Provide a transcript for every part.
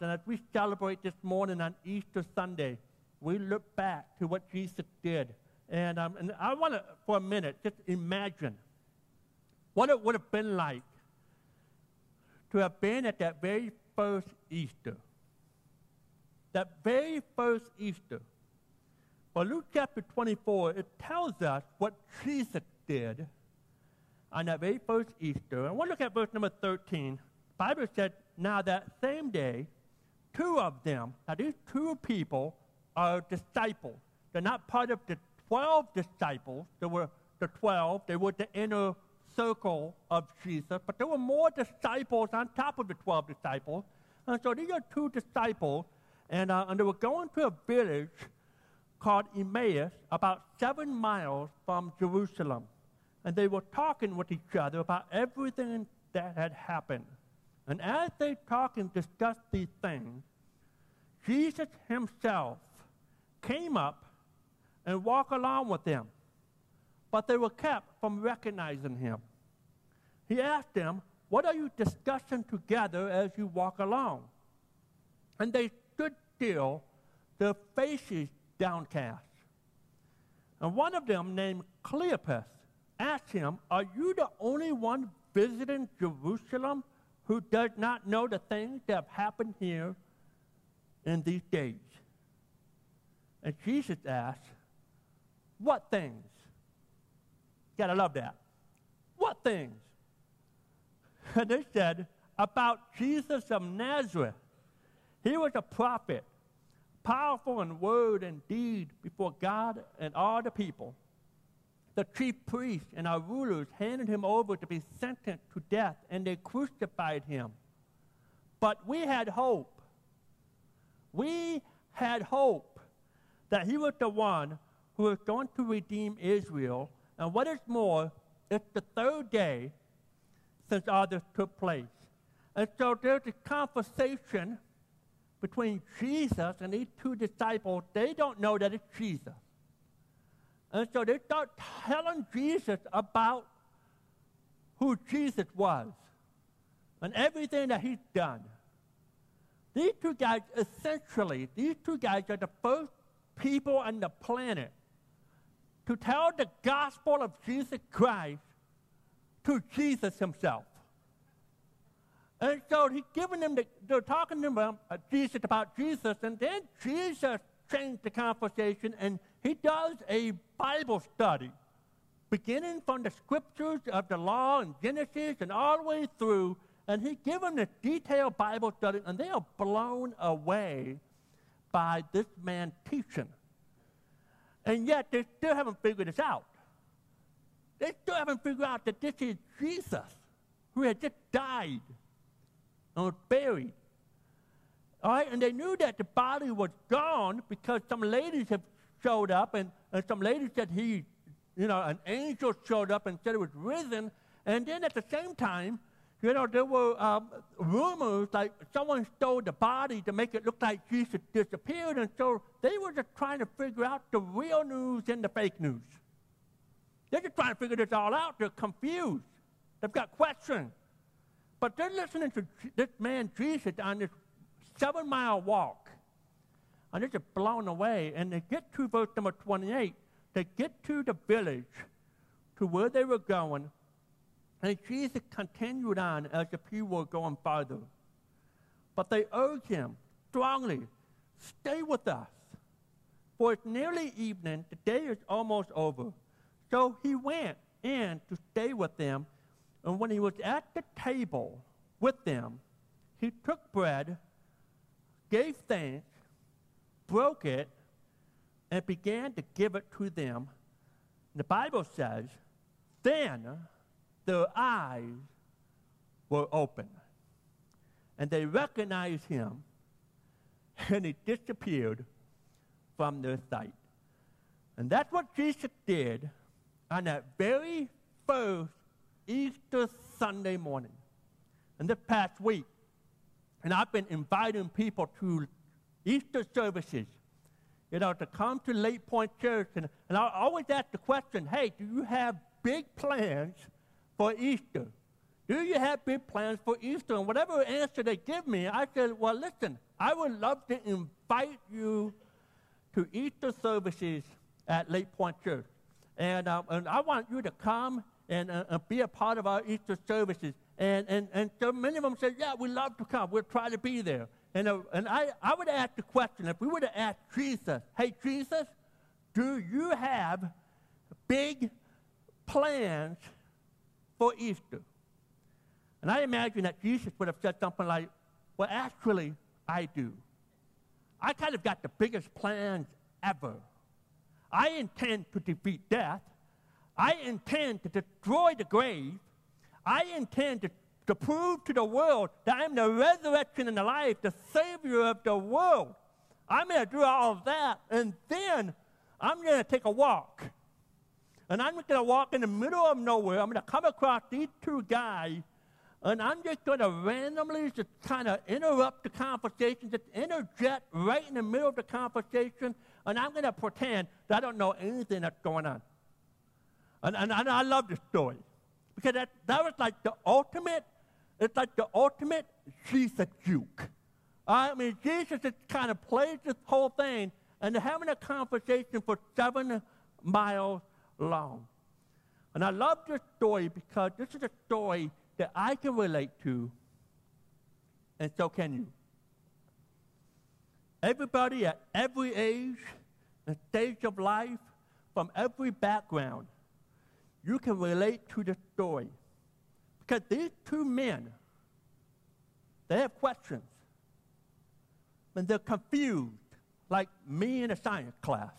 And as we celebrate this morning on Easter Sunday, we look back to what Jesus did. And, um, and I want to, for a minute, just imagine what it would have been like to have been at that very first Easter. That very first Easter. Well, Luke chapter 24, it tells us what Jesus did on that very first Easter. And we'll look at verse number 13. The Bible said, Now that same day, two of them, now these two people are disciples. They're not part of the 12 disciples. They were the 12. They were the inner circle of Jesus, but there were more disciples on top of the 12 disciples. And so these are two disciples, and, uh, and they were going to a village called Emmaus, about seven miles from Jerusalem. And they were talking with each other about everything that had happened. And as they talked and discussed these things, Jesus himself came up and walked along with them but they were kept from recognizing him. He asked them, What are you discussing together as you walk along? And they stood still, their faces downcast. And one of them, named Cleopas, asked him, Are you the only one visiting Jerusalem who does not know the things that have happened here in these days? And Jesus asked, What things? Gotta love that. What things? And they said about Jesus of Nazareth. He was a prophet, powerful in word and deed before God and all the people. The chief priests and our rulers handed him over to be sentenced to death, and they crucified him. But we had hope. We had hope that he was the one who was going to redeem Israel and what is more, it's the third day since all this took place. And so there's a conversation between Jesus and these two disciples. They don't know that it's Jesus. And so they start telling Jesus about who Jesus was and everything that he's done. These two guys, essentially, these two guys are the first people on the planet to tell the gospel of Jesus Christ to Jesus himself. And so he's giving them, the, they're talking to them about uh, Jesus about Jesus, and then Jesus changed the conversation and he does a Bible study, beginning from the scriptures of the law and Genesis and all the way through, and he gives them a detailed Bible study, and they are blown away by this man teaching. And yet they still haven't figured this out. They still haven't figured out that this is Jesus who had just died and was buried. All right, and they knew that the body was gone because some ladies have showed up, and, and some lady said he, you know, an angel showed up and said it was risen. And then at the same time, you know, there were um, rumors like someone stole the body to make it look like Jesus disappeared, and so they were just trying to figure out the real news and the fake news. They're just trying to figure this all out. They're confused. They've got questions. But they're listening to this man Jesus on this seven mile walk. And they're just blown away. And they get to verse number 28. They get to the village to where they were going and Jesus continued on as the people were going farther. But they urged him strongly, stay with us. For it's nearly evening, the day is almost over. So he went in to stay with them. And when he was at the table with them, he took bread, gave thanks, broke it, and began to give it to them. The Bible says, then their eyes were open. And they recognized him, and he disappeared from their sight. And that's what Jesus did on that very first Easter Sunday morning. in this past week, and I've been inviting people to Easter services, you know, to come to Lake Point Church. And, and I always ask the question hey, do you have big plans for Easter? Do you have big plans for Easter? And whatever answer they give me, I said, Well, listen, I would love to invite you to Easter services at Lake Point Church. And, um, and I want you to come and, uh, and be a part of our Easter services. And, and, and so many of them said, Yeah, we'd love to come. We'll try to be there. And, uh, and I, I would ask the question if we were to ask Jesus, Hey, Jesus, do you have big plans for Easter? And I imagine that Jesus would have said something like, Well, actually, I do. I kind of got the biggest plans ever. I intend to defeat death. I intend to destroy the grave. I intend to, to prove to the world that I'm the resurrection and the life, the Savior of the world. I'm going to do all of that, and then I'm going to take a walk. And I'm going to walk in the middle of nowhere. I'm going to come across these two guys and I'm just going to randomly just kind of interrupt the conversation, just interject right in the middle of the conversation, and I'm going to pretend that I don't know anything that's going on. And, and, and I love this story because that, that was like the ultimate, it's like the ultimate Jesus juke. I mean, Jesus just kind of plays this whole thing, and they're having a conversation for seven miles long. And I love this story because this is a story that I can relate to, and so can you. Everybody at every age and stage of life, from every background, you can relate to the story. Because these two men, they have questions. And they're confused, like me in a science class.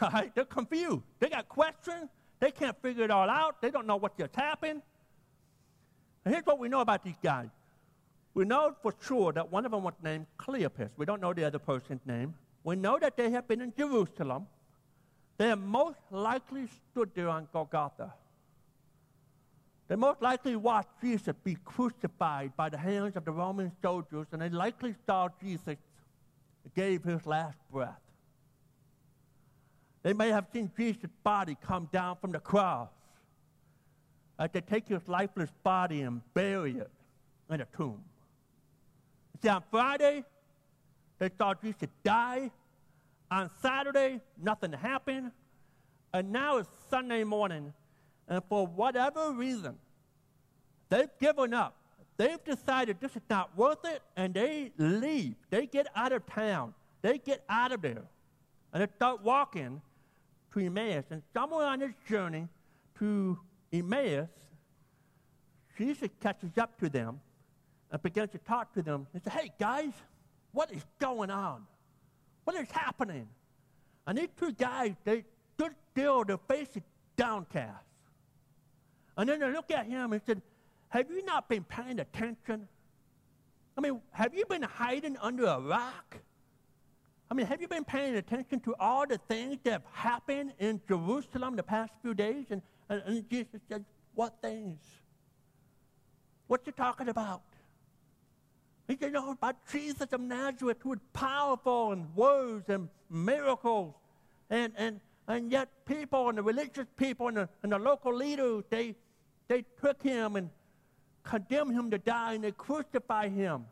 They're confused. They got questions. They can't figure it all out. They don't know what just happened. And here's what we know about these guys. We know for sure that one of them was named Cleopas. We don't know the other person's name. We know that they have been in Jerusalem. They have most likely stood there on Golgotha. They most likely watched Jesus be crucified by the hands of the Roman soldiers, and they likely saw Jesus gave his last breath. They may have seen Jesus' body come down from the cross uh, they take his lifeless body and bury it in a tomb. See, on Friday, they thought Jesus die. On Saturday, nothing happened. And now it's Sunday morning, and for whatever reason, they've given up. They've decided this is not worth it, and they leave. They get out of town. They get out of there. And they start walking to Emmaus. And somewhere on this journey to Emmaus, Jesus catches up to them and begins to talk to them and says, Hey, guys, what is going on? What is happening? And these two guys, they stood still, their faces downcast. And then they look at him and said, Have you not been paying attention? I mean, have you been hiding under a rock? I mean, have you been paying attention to all the things that have happened in Jerusalem the past few days? And, and, and Jesus said, What things? What you talking about? He said, know about Jesus of Nazareth who was powerful in words and miracles. And, and, and yet people and the religious people and the, and the local leaders, they, they took him and condemned him to die and they crucified him.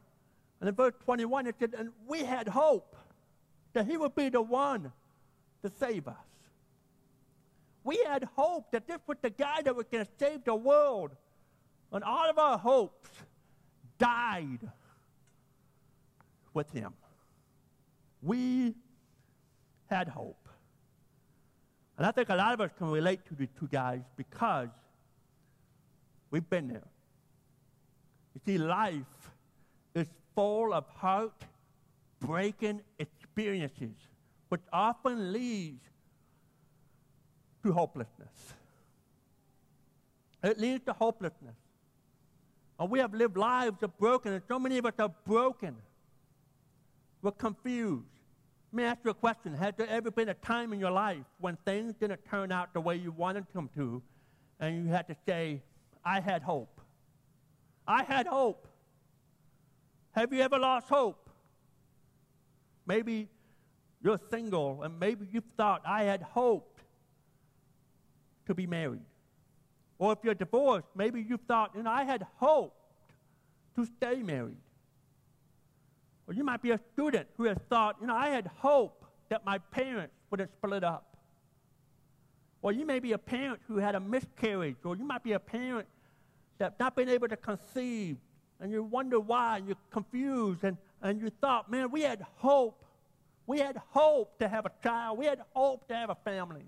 And in verse 21 it said, and we had hope that he would be the one to save us. We had hope that this was the guy that was going to save the world. And all of our hopes died with him. We had hope. And I think a lot of us can relate to these two guys because we've been there. You see, life is full of heart breaking experiences, which often leads to hopelessness. It leads to hopelessness. And we have lived lives of broken, and so many of us are broken. We're confused. Let me ask you a question. Has there ever been a time in your life when things didn't turn out the way you wanted them to, and you had to say, I had hope? I had hope. Have you ever lost hope? Maybe you're single, and maybe you thought, I had hoped to be married. Or if you're divorced, maybe you thought, you know, I had hoped to stay married. Or you might be a student who has thought, you know, I had hope that my parents would have split up. Or you may be a parent who had a miscarriage, or you might be a parent that not being able to conceive, and you wonder why, and you're confused, and, and you thought, man, we had hope. We had hope to have a child. We had hope to have a family.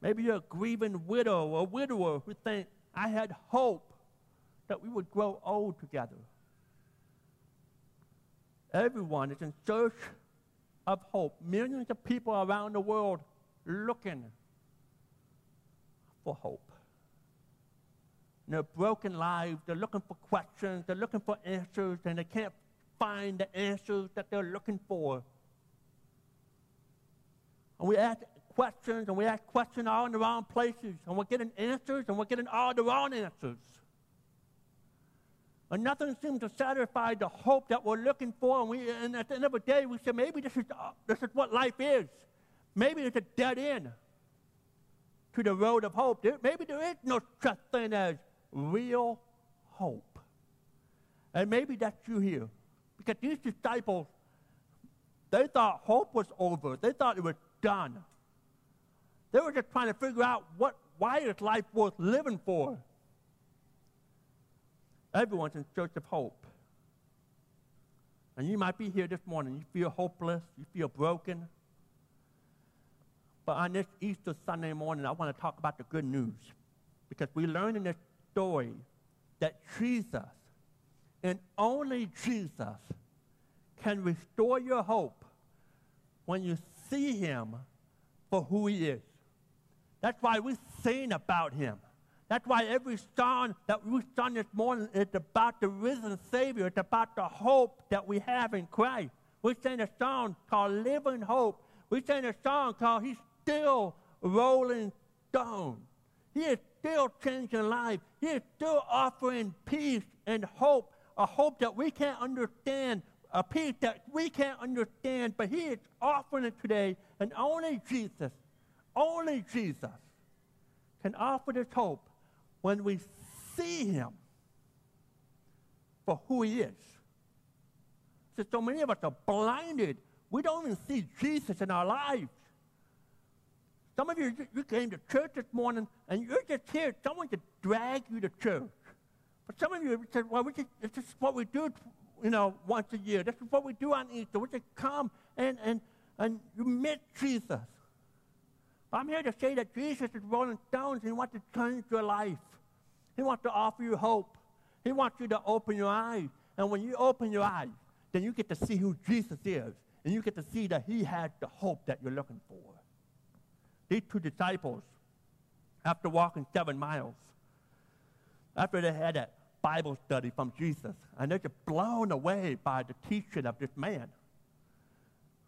Maybe you're a grieving widow or widower who think, I had hope that we would grow old together. Everyone is in search of hope. Millions of people around the world looking for hope. In their broken lives, they're looking for questions, they're looking for answers, and they can't find the answers that they're looking for. And we ask questions, and we ask questions all in the wrong places, and we're getting answers, and we're getting all the wrong answers. And nothing seems to satisfy the hope that we're looking for. And, we, and at the end of the day, we say, maybe this is, this is what life is. Maybe it's a dead end to the road of hope. There, maybe there is no such thing as real hope. And maybe that's you here. Because these disciples, they thought hope was over. They thought it was done. They were just trying to figure out what, why is life worth living for? Everyone's in search of hope. And you might be here this morning. You feel hopeless. You feel broken. But on this Easter Sunday morning, I want to talk about the good news. Because we learn in this story that Jesus, and only Jesus, can restore your hope when you see him for who he is. That's why we sing about him. That's why every song that we sung this morning is about the risen Savior. It's about the hope that we have in Christ. We sing a song called Living Hope. We sing a song called He's Still Rolling Stone. He is still changing life. He is still offering peace and hope, a hope that we can't understand, a peace that we can't understand, but He is offering it today. And only Jesus, only Jesus can offer this hope when we see him for who he is. So, so many of us are blinded. We don't even see Jesus in our lives. Some of you, you came to church this morning and you're just here. Someone just drag you to church. But some of you said, well, we just, it's just what we do, you know, once a year. This is what we do on Easter. We just come and, and, and you meet Jesus. I'm here to say that Jesus is rolling stones and he wants to change your life. He wants to offer you hope. He wants you to open your eyes. And when you open your eyes, then you get to see who Jesus is. And you get to see that he has the hope that you're looking for. These two disciples, after walking seven miles, after they had a Bible study from Jesus, and they're just blown away by the teaching of this man.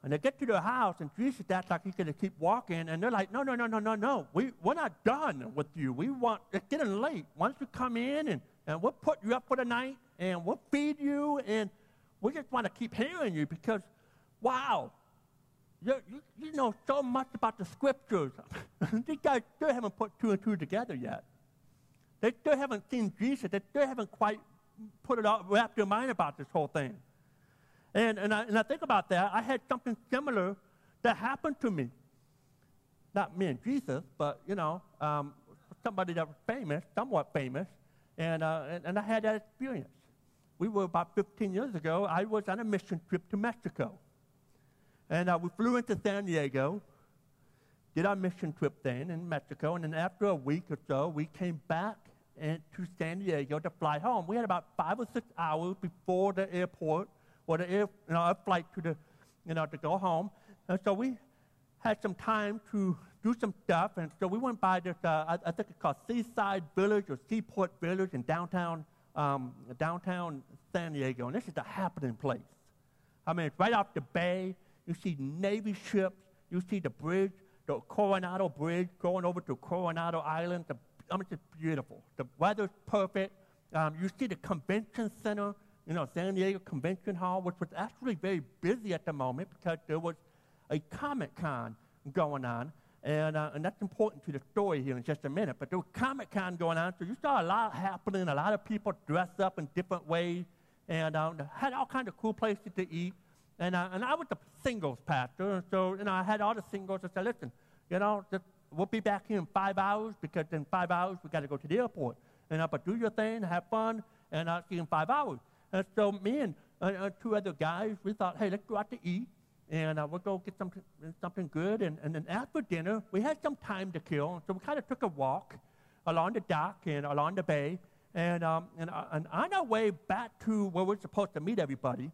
And they get to their house, and Jesus acts like he's going to keep walking. And they're like, no, no, no, no, no, no. We, we're not done with you. We want, it's getting late. Why don't you come in, and, and we'll put you up for the night, and we'll feed you, and we just want to keep hearing you because, wow, you, you, you know so much about the scriptures. These guys still haven't put two and two together yet. They still haven't seen Jesus. They still haven't quite put it all, wrapped their mind about this whole thing. And, and, I, and I think about that. I had something similar that happened to me. Not me and Jesus, but, you know, um, somebody that was famous, somewhat famous, and, uh, and, and I had that experience. We were about 15 years ago, I was on a mission trip to Mexico. And uh, we flew into San Diego, did our mission trip then in Mexico, and then after a week or so, we came back to San Diego to fly home. We had about five or six hours before the airport or the air, you know, our flight to the, you know, to go home. And so we had some time to do some stuff, and so we went by this, uh, I, I, think it's called Seaside Village or Seaport Village in downtown, um, downtown San Diego, and this is a happening place. I mean, it's right off the bay. You see Navy ships. You see the bridge, the Coronado Bridge going over to Coronado Island. The, I mean, it's beautiful. The weather's perfect. Um, you see the convention center you know, San Diego Convention Hall, which was actually very busy at the moment because there was a Comic Con going on. And, uh, and that's important to the story here in just a minute. But there was Comic Con going on, so you saw a lot happening, a lot of people dressed up in different ways, and um, had all kinds of cool places to eat. And, uh, and I was the singles pastor, and so you know, I had all the singles. I said, listen, you know, just, we'll be back here in five hours because in five hours we got to go to the airport. And I but do your thing, have fun, and I'll see you in five hours. And so me and uh, two other guys, we thought, hey, let's go out to eat and uh, we'll go get some, something good. And, and then after dinner, we had some time to kill. So we kind of took a walk along the dock and along the bay. And, um, and, uh, and on our way back to where we're supposed to meet everybody,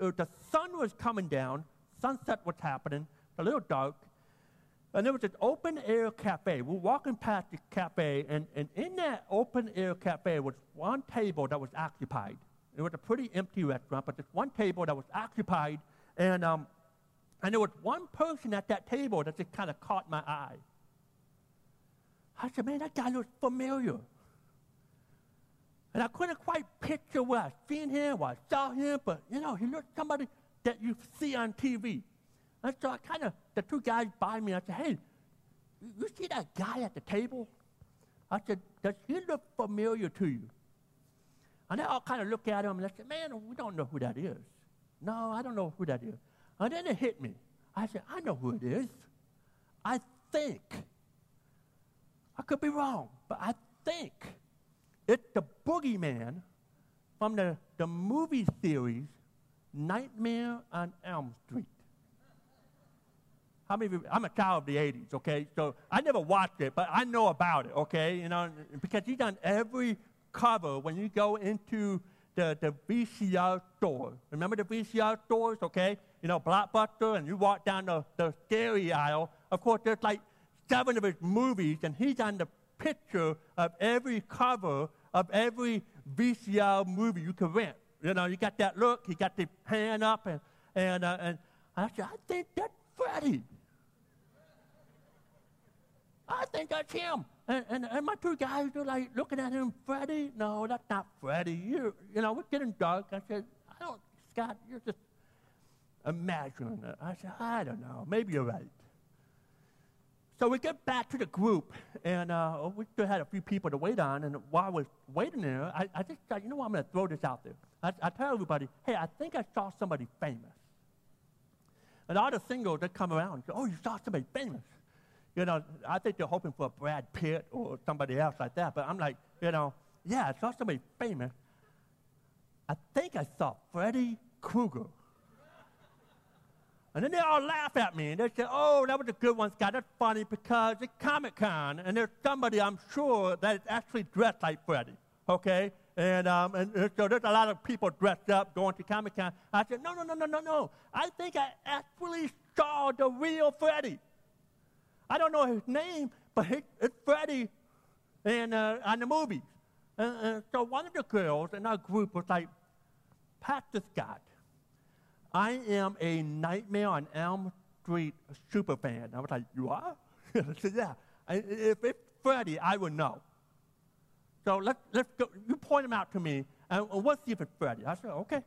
uh, the sun was coming down, sunset was happening, a little dark, and there was an open air cafe. We were walking past the cafe, and, and in that open air cafe was one table that was occupied. It was a pretty empty restaurant, but there's one table that was occupied, and um, and there was one person at that table that just kind of caught my eye. I said, man, that guy looks familiar. And I couldn't quite picture where I seen him, where I saw him, but you know, he looked somebody that you see on TV. And so I kind of, the two guys by me, I said, hey, you see that guy at the table? I said, does he look familiar to you? And they all kind of look at him and they said, man, we don't know who that is. No, I don't know who that is. And then it hit me. I said, I know who it is. I think. I could be wrong, but I think it's the boogeyman from the, the movie series Nightmare on Elm Street. How many you, I'm a child of the 80s, okay? So I never watched it, but I know about it, okay? You know, because he's on every cover when you go into the, the VCR store. Remember the VCR stores, okay? You know, Blockbuster, and you walk down the, the scary aisle. Of course, there's like seven of his movies, and he's on the picture of every cover of every VCR movie you can rent. You know, you got that look, he got the hand up, and, and, uh, and I said, I think that's Freddy. I think that's him. And, and, and, my two guys were like looking at him, Freddy? No, that's not Freddy. You, you know, we're getting dark. I said, I don't, Scott, you're just imagining it. I said, I don't know. Maybe you're right. So we get back to the group, and uh, we still had a few people to wait on. And while I was waiting there, I, I just thought, you know what, I'm going to throw this out there. I, I tell everybody, hey, I think I saw somebody famous. And all the singles that come around, say, oh, you saw somebody famous. You know, I think they're hoping for a Brad Pitt or somebody else like that. But I'm like, you know, yeah, I saw somebody famous. I think I saw Freddy Krueger. And then they all laugh at me and they say, oh, that was a good one, Scott. That's funny because it's Comic Con and there's somebody, I'm sure, that is actually dressed like Freddy. Okay? And, um, and, and so there's a lot of people dressed up going to Comic Con. I said, no, no, no, no, no, no. I think I actually saw the real Freddy. I don't know his name, but it's Freddy in, uh, on the movies. And, and so one of the girls in our group was like, Pastor Scott, I am a Nightmare on Elm Street super fan. I was like, you are? I said, yeah. If it's Freddy, I would know. So let's, let's go. You point him out to me, and, we'll see if it's Freddy. I said, okay.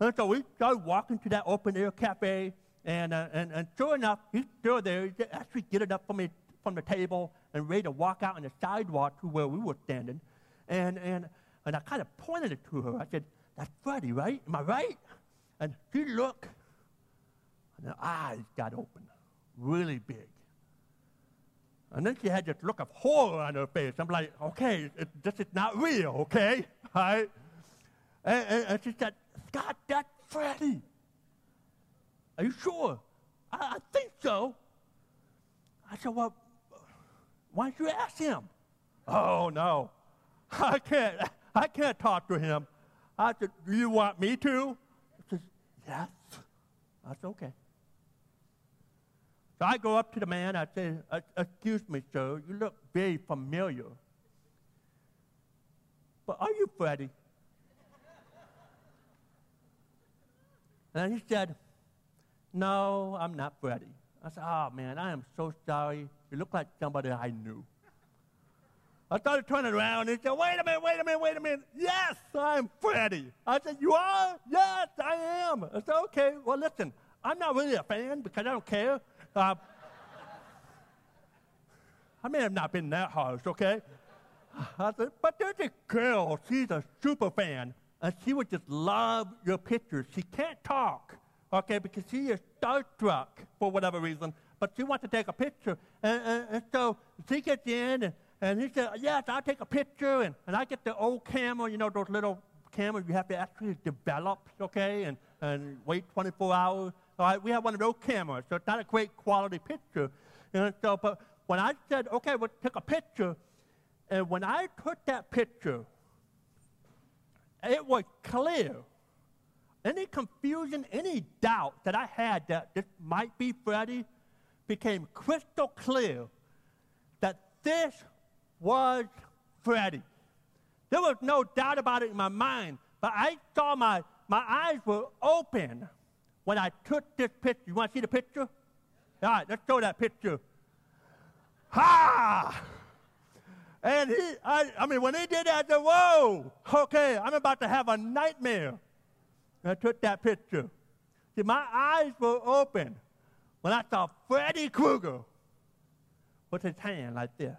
And so we started walking to that open air cafe, and, uh, and, and sure enough, he's still there. He actually get it up from, me, from the table and ready to walk out on the sidewalk to where we were standing. And, and, and I kind of pointed it to her. I said, that's Freddy, right? Am I right? And she looked, and her eyes got open, really big. And then she had this look of horror on her face. I'm like, okay, it, this is not real, okay? Right? And, and, and she said, Scott, that's Freddy. Are you sure? I, I think so. I said, Well, why don't you ask him? Oh, no. I can't. I can't talk to him. I said, Do you want me to? Yes. That's okay. So I go up to the man. I say, uh, Excuse me, sir. You look very familiar. But are you Freddy? and he said, no, I'm not Freddy. I said, Oh, man, I am so sorry. You look like somebody I knew. I started turning around and he said, Wait a minute, wait a minute, wait a minute. Yes, I'm Freddy. I said, You are? Yes, I am. I said, Okay, well, listen, I'm not really a fan because I don't care. Uh, I may have not been that harsh, okay? I said, but there's a girl, she's a super fan, and she would just love your pictures. She can't talk, okay, because she is starstruck for whatever reason, but she wants to take a picture. And, and, and so she gets in, and, and he said, yes, I'll take a picture. And, and I get the old camera, you know, those little cameras you have to actually develop, okay, and, and wait 24 hours. All right, we have one of those cameras, so it's not a great quality picture. And so, but when I said, okay, we'll take a picture, and when I took that picture, it was clear. Any confusion, any doubt that I had that this might be Freddy became crystal clear that this was Freddy. There was no doubt about it in my mind, but I saw my, my eyes were open when I took this picture. You want to see the picture? All right, let's show that picture. Ha! And he, I, I mean, when he did that, I said, whoa, okay, I'm about to have a nightmare. And I took that picture. See, my eyes were open when I saw Freddy Krueger with his hand like this.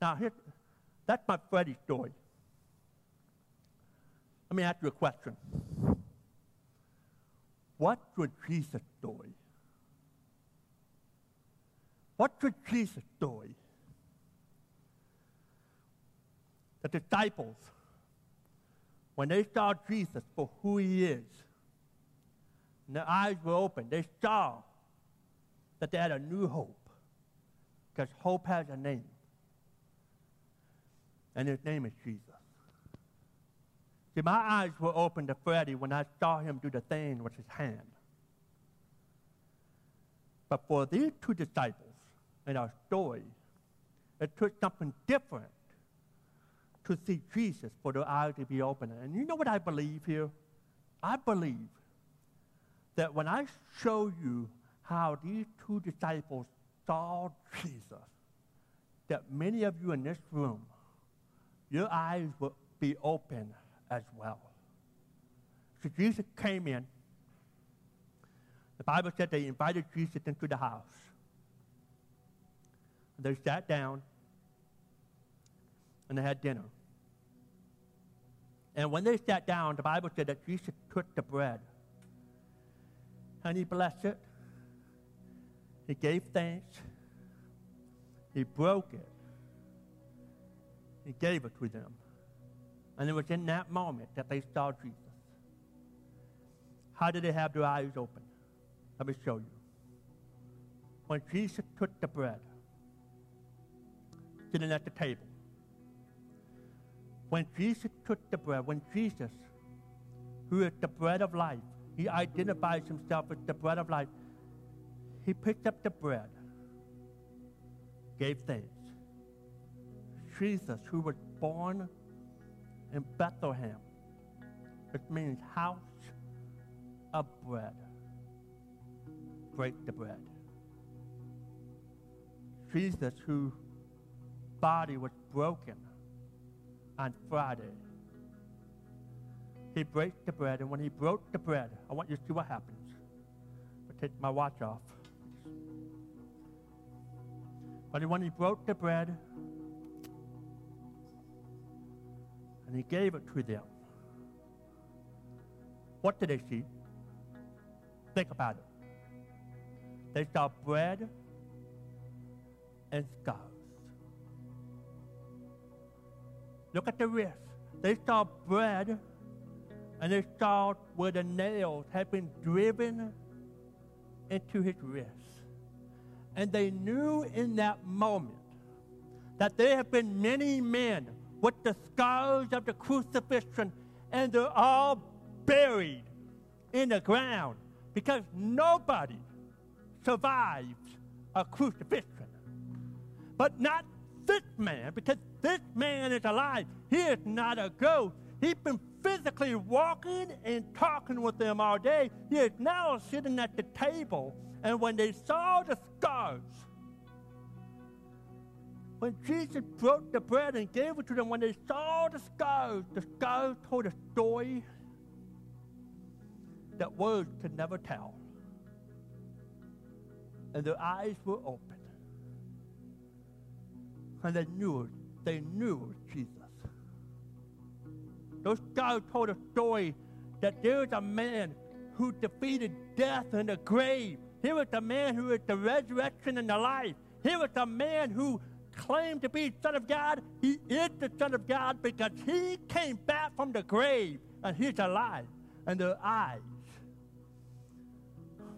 Now, here, that's my Freddy story. Let me ask you a question. What's your Jesus story? What's your Jesus story? The disciples, when they saw Jesus for who he is, and their eyes were open, they saw that they had a new hope. Because hope has a name. And his name is Jesus. See, my eyes were open to Freddy when I saw him do the thing with his hand. But for these two disciples in our story, it took something different to see Jesus for their eyes to be open. And you know what I believe here? I believe that when I show you how these two disciples saw Jesus, that many of you in this room, your eyes will be open as well. So Jesus came in. The Bible said they invited Jesus into the house. They sat down and they had dinner. And when they sat down, the Bible said that Jesus took the bread and he blessed it. He gave thanks. He broke it. He gave it to them. And it was in that moment that they saw Jesus. How did they have their eyes open? Let me show you. When Jesus took the bread, sitting at the table, when Jesus took the bread, when Jesus, who is the bread of life, he identifies himself as the bread of life, he picked up the bread, gave thanks. Jesus, who was born in Bethlehem, it means house of bread. Break the bread. Jesus, whose body was broken on Friday. He breaks the bread, and when he broke the bread, I want you to see what happens. I take my watch off. But when he broke the bread, he gave it to them, what did they see? Think about it. They saw bread and scars. Look at the wrist. They saw bread and they saw where the nails had been driven into his wrist. And they knew in that moment that there have been many men with the scars of the crucifixion, and they're all buried in the ground because nobody survives a crucifixion. But not this man, because this man is alive. He is not a ghost. He's been physically walking and talking with them all day. He is now sitting at the table. And when they saw the scars, when Jesus broke the bread and gave it to them, when they saw the scars, the scars told a story that words could never tell. And their eyes were open. and they knew it. They knew Jesus. Those scars told a story that there was a man who defeated death in the grave. Here was the man who is the resurrection and the life. Here was the man who claimed to be Son of God. He is the Son of God because he came back from the grave and he's alive. And their eyes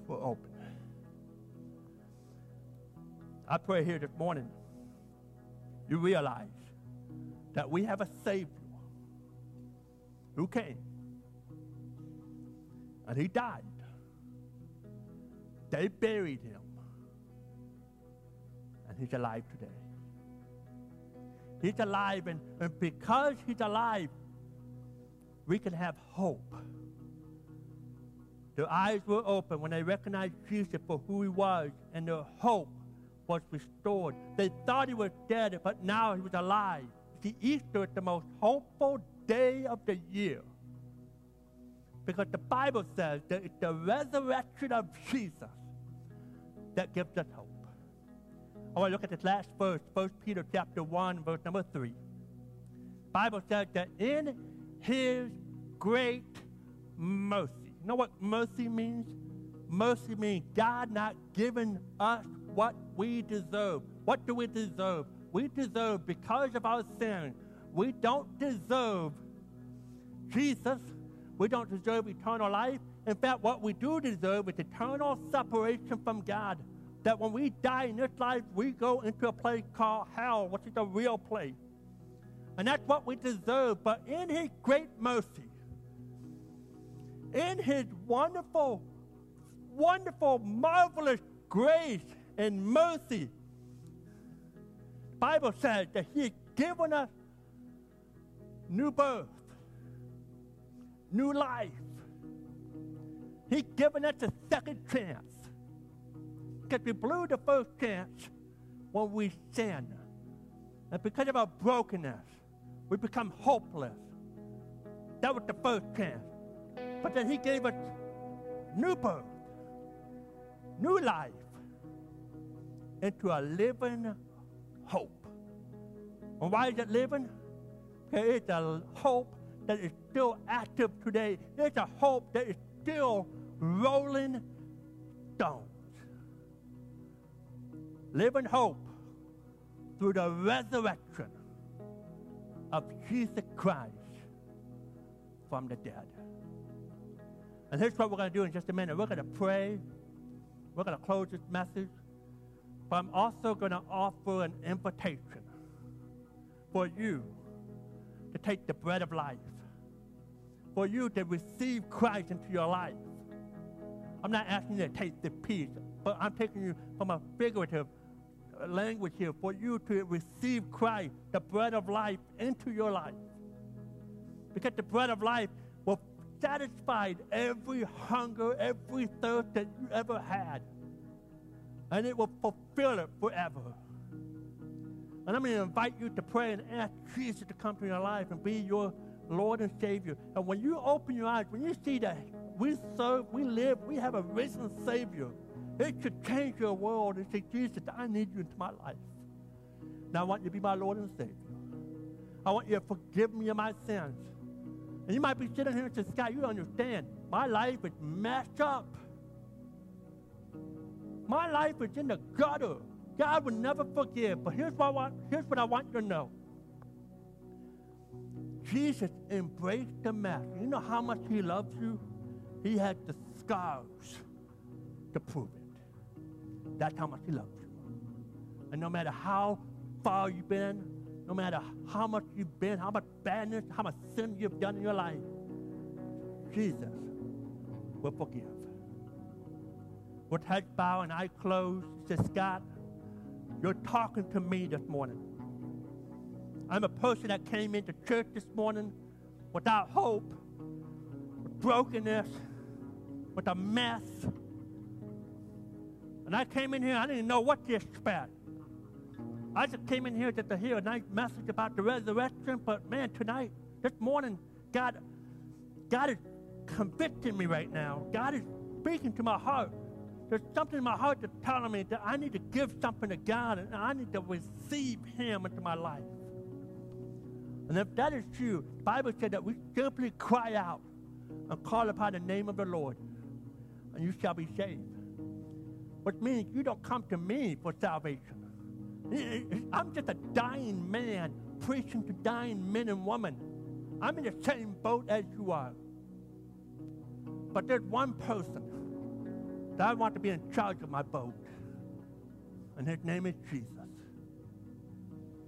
were open. I pray here this morning you realize that we have a Savior who came and he died. They buried him, and he's alive today. He's alive, and, and because he's alive, we can have hope. Their eyes were open when they recognized Jesus for who he was, and their hope was restored. They thought he was dead, but now he was alive. See, Easter is the most hopeful day of the year. Because the Bible says that it's the resurrection of Jesus that gives us hope. I want to look at this last verse, 1 Peter chapter 1, verse number 3. Bible says that in his great mercy. You know what mercy means? Mercy means God not giving us what we deserve. What do we deserve? We deserve, because of our sin, we don't deserve Jesus. We don't deserve eternal life. In fact, what we do deserve is eternal separation from God. That when we die in this life, we go into a place called hell, which is a real place. And that's what we deserve. But in His great mercy, in His wonderful, wonderful, marvelous grace and mercy, the Bible says that He has given us new birth, new life. He's given us a second chance. Because we blew the first chance when we sinned. And because of our brokenness, we become hopeless. That was the first chance. But then he gave us new birth, new life, into a living hope. And why is it living? Because it's a hope that is still active today. It's a hope that is still rolling stones. in hope through the resurrection of Jesus Christ from the dead. And here's what we're going to do in just a minute. We're going to pray. We're going to close this message. But I'm also going to offer an invitation for you to take the bread of life, for you to receive Christ into your life. I'm not asking you to take the peace, but I'm taking you from a figurative language here for you to receive Christ, the bread of life, into your life. Because the bread of life will satisfy every hunger, every thirst that you ever had. And it will fulfill it forever. And I'm going to invite you to pray and ask Jesus to come to your life and be your Lord and Savior. And when you open your eyes, when you see that we serve, we live, we have a risen Savior it should change your world and say, Jesus, I need you into my life. Now I want you to be my Lord and Savior. I want you to forgive me of my sins. And you might be sitting here and say, Scott, you understand. My life is messed up. My life is in the gutter. God will never forgive. But here's what I want, here's what I want you to know. Jesus embraced the mess. You know how much he loves you? He had the scars to prove it. That's how much He loves you. And no matter how far you've been, no matter how much you've been, how much badness, how much sin you've done in your life, Jesus will forgive. With head bowed and eye closed, he says, Scott, you're talking to me this morning. I'm a person that came into church this morning without hope, with brokenness, with a mess, and I came in here, I didn't know what to expect. I just came in here just to hear a nice message about the resurrection, but man, tonight, this morning, God, God is convicting me right now. God is speaking to my heart there's something in my heart that's telling me that I need to give something to God and I need to receive Him into my life. And if that is true, the Bible said that we simply cry out and call upon the name of the Lord, and you shall be saved. Which means you don't come to me for salvation. I'm just a dying man preaching to dying men and women. I'm in the same boat as you are. But there's one person that I want to be in charge of my boat, and his name is Jesus.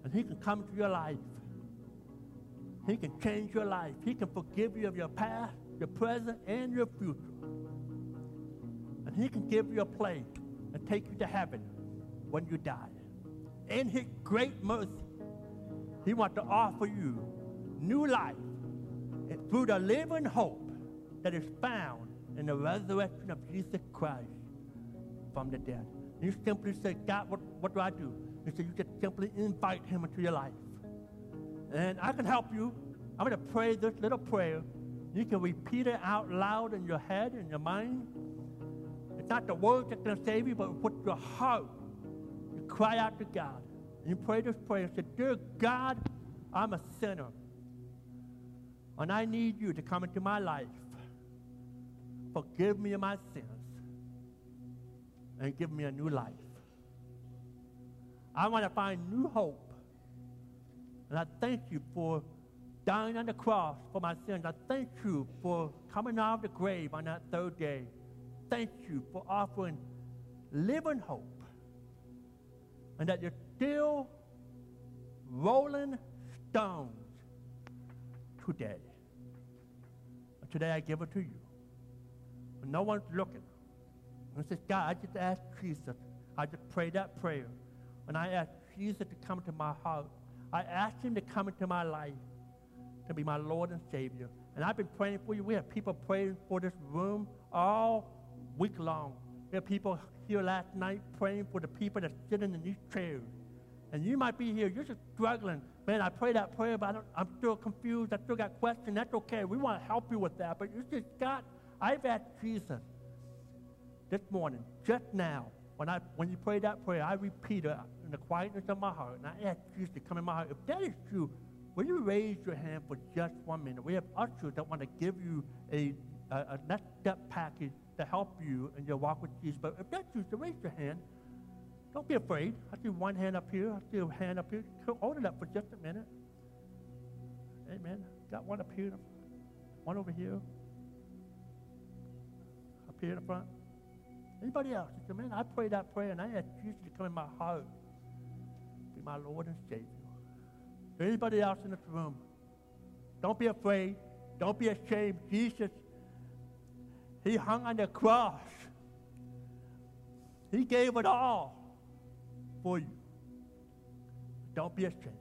And he can come to your life. He can change your life. He can forgive you of your past, your present, and your future. And he can give you a place and take you to heaven when you die. In his great mercy, he wants to offer you new life through the living hope that is found in the resurrection of Jesus Christ from the dead. You simply say, God, what, what do I do? And so you just simply invite him into your life. And I can help you. I'm going to pray this little prayer. You can repeat it out loud in your head and your mind. It's not the words that can save you, but with your heart, you cry out to God. And you pray this prayer and say, Dear God, I'm a sinner. And I need you to come into my life. Forgive me of my sins and give me a new life. I want to find new hope. And I thank you for dying on the cross for my sins. I thank you for coming out of the grave on that third day. Thank you for offering living hope. And that you're still rolling stones today. Today I give it to you. When no one's looking. And said, God, I just asked Jesus. I just prayed that prayer. When I asked Jesus to come into my heart, I asked him to come into my life to be my Lord and Savior. And I've been praying for you. We have people praying for this room all week long. We have people here last night praying for the people that sitting in these chairs. And you might be here, you're just struggling. Man, I pray that prayer, but I'm still confused. I still got questions. That's okay. We want to help you with that. But you just got I've asked Jesus this morning, just now, when, I, when you pray that prayer, I repeat it in the quietness of my heart, and I ask Jesus to come in my heart. If that is true, will you raise your hand for just one minute? We have ushers that want to give you a, a, a next step package to help you in your walk with Jesus. But if that's true, to raise your hand. Don't be afraid. I see one hand up here. I see a hand up here. Hold it up for just a minute. Amen. Got one up here, one over here Up here in the front? Anybody else? Said, man, I prayed that prayer and I asked Jesus to come in my heart, be my Lord and Savior. Anybody else in this room? Don't be afraid. Don't be ashamed. Jesus, He hung on the cross. He gave it all for you. Don't be ashamed.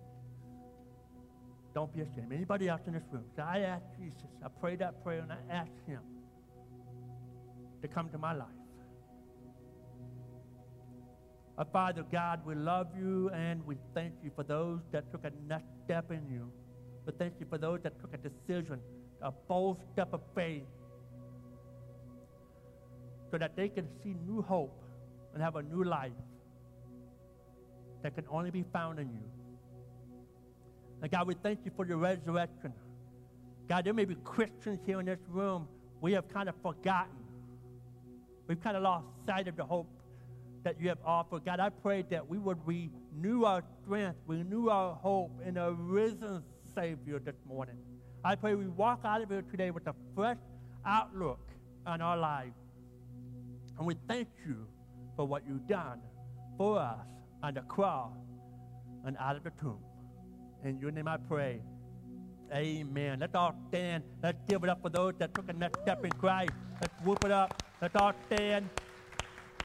Don't be ashamed. Anybody else in this room? So I asked Jesus, I prayed that prayer and I asked Him to come to my life. Our Father God, we love you and we thank you for those that took a next step in you. We thank you for those that took a decision, a bold step of faith, so that they can see new hope and have a new life that can only be found in you. And God, we thank you for your resurrection. God, there may be Christians here in this room we have kind of forgotten We've kind of lost sight of the hope that you have offered. God, I pray that we would renew our strength, renew our hope in a risen Savior this morning. I pray we walk out of here today with a fresh outlook on our life. And we thank you for what you've done for us on the cross and out of the tomb. In your name I pray. Amen. Let's all stand. Let's give it up for those that took a next step in Christ. Let's whoop it up. Let's all stand.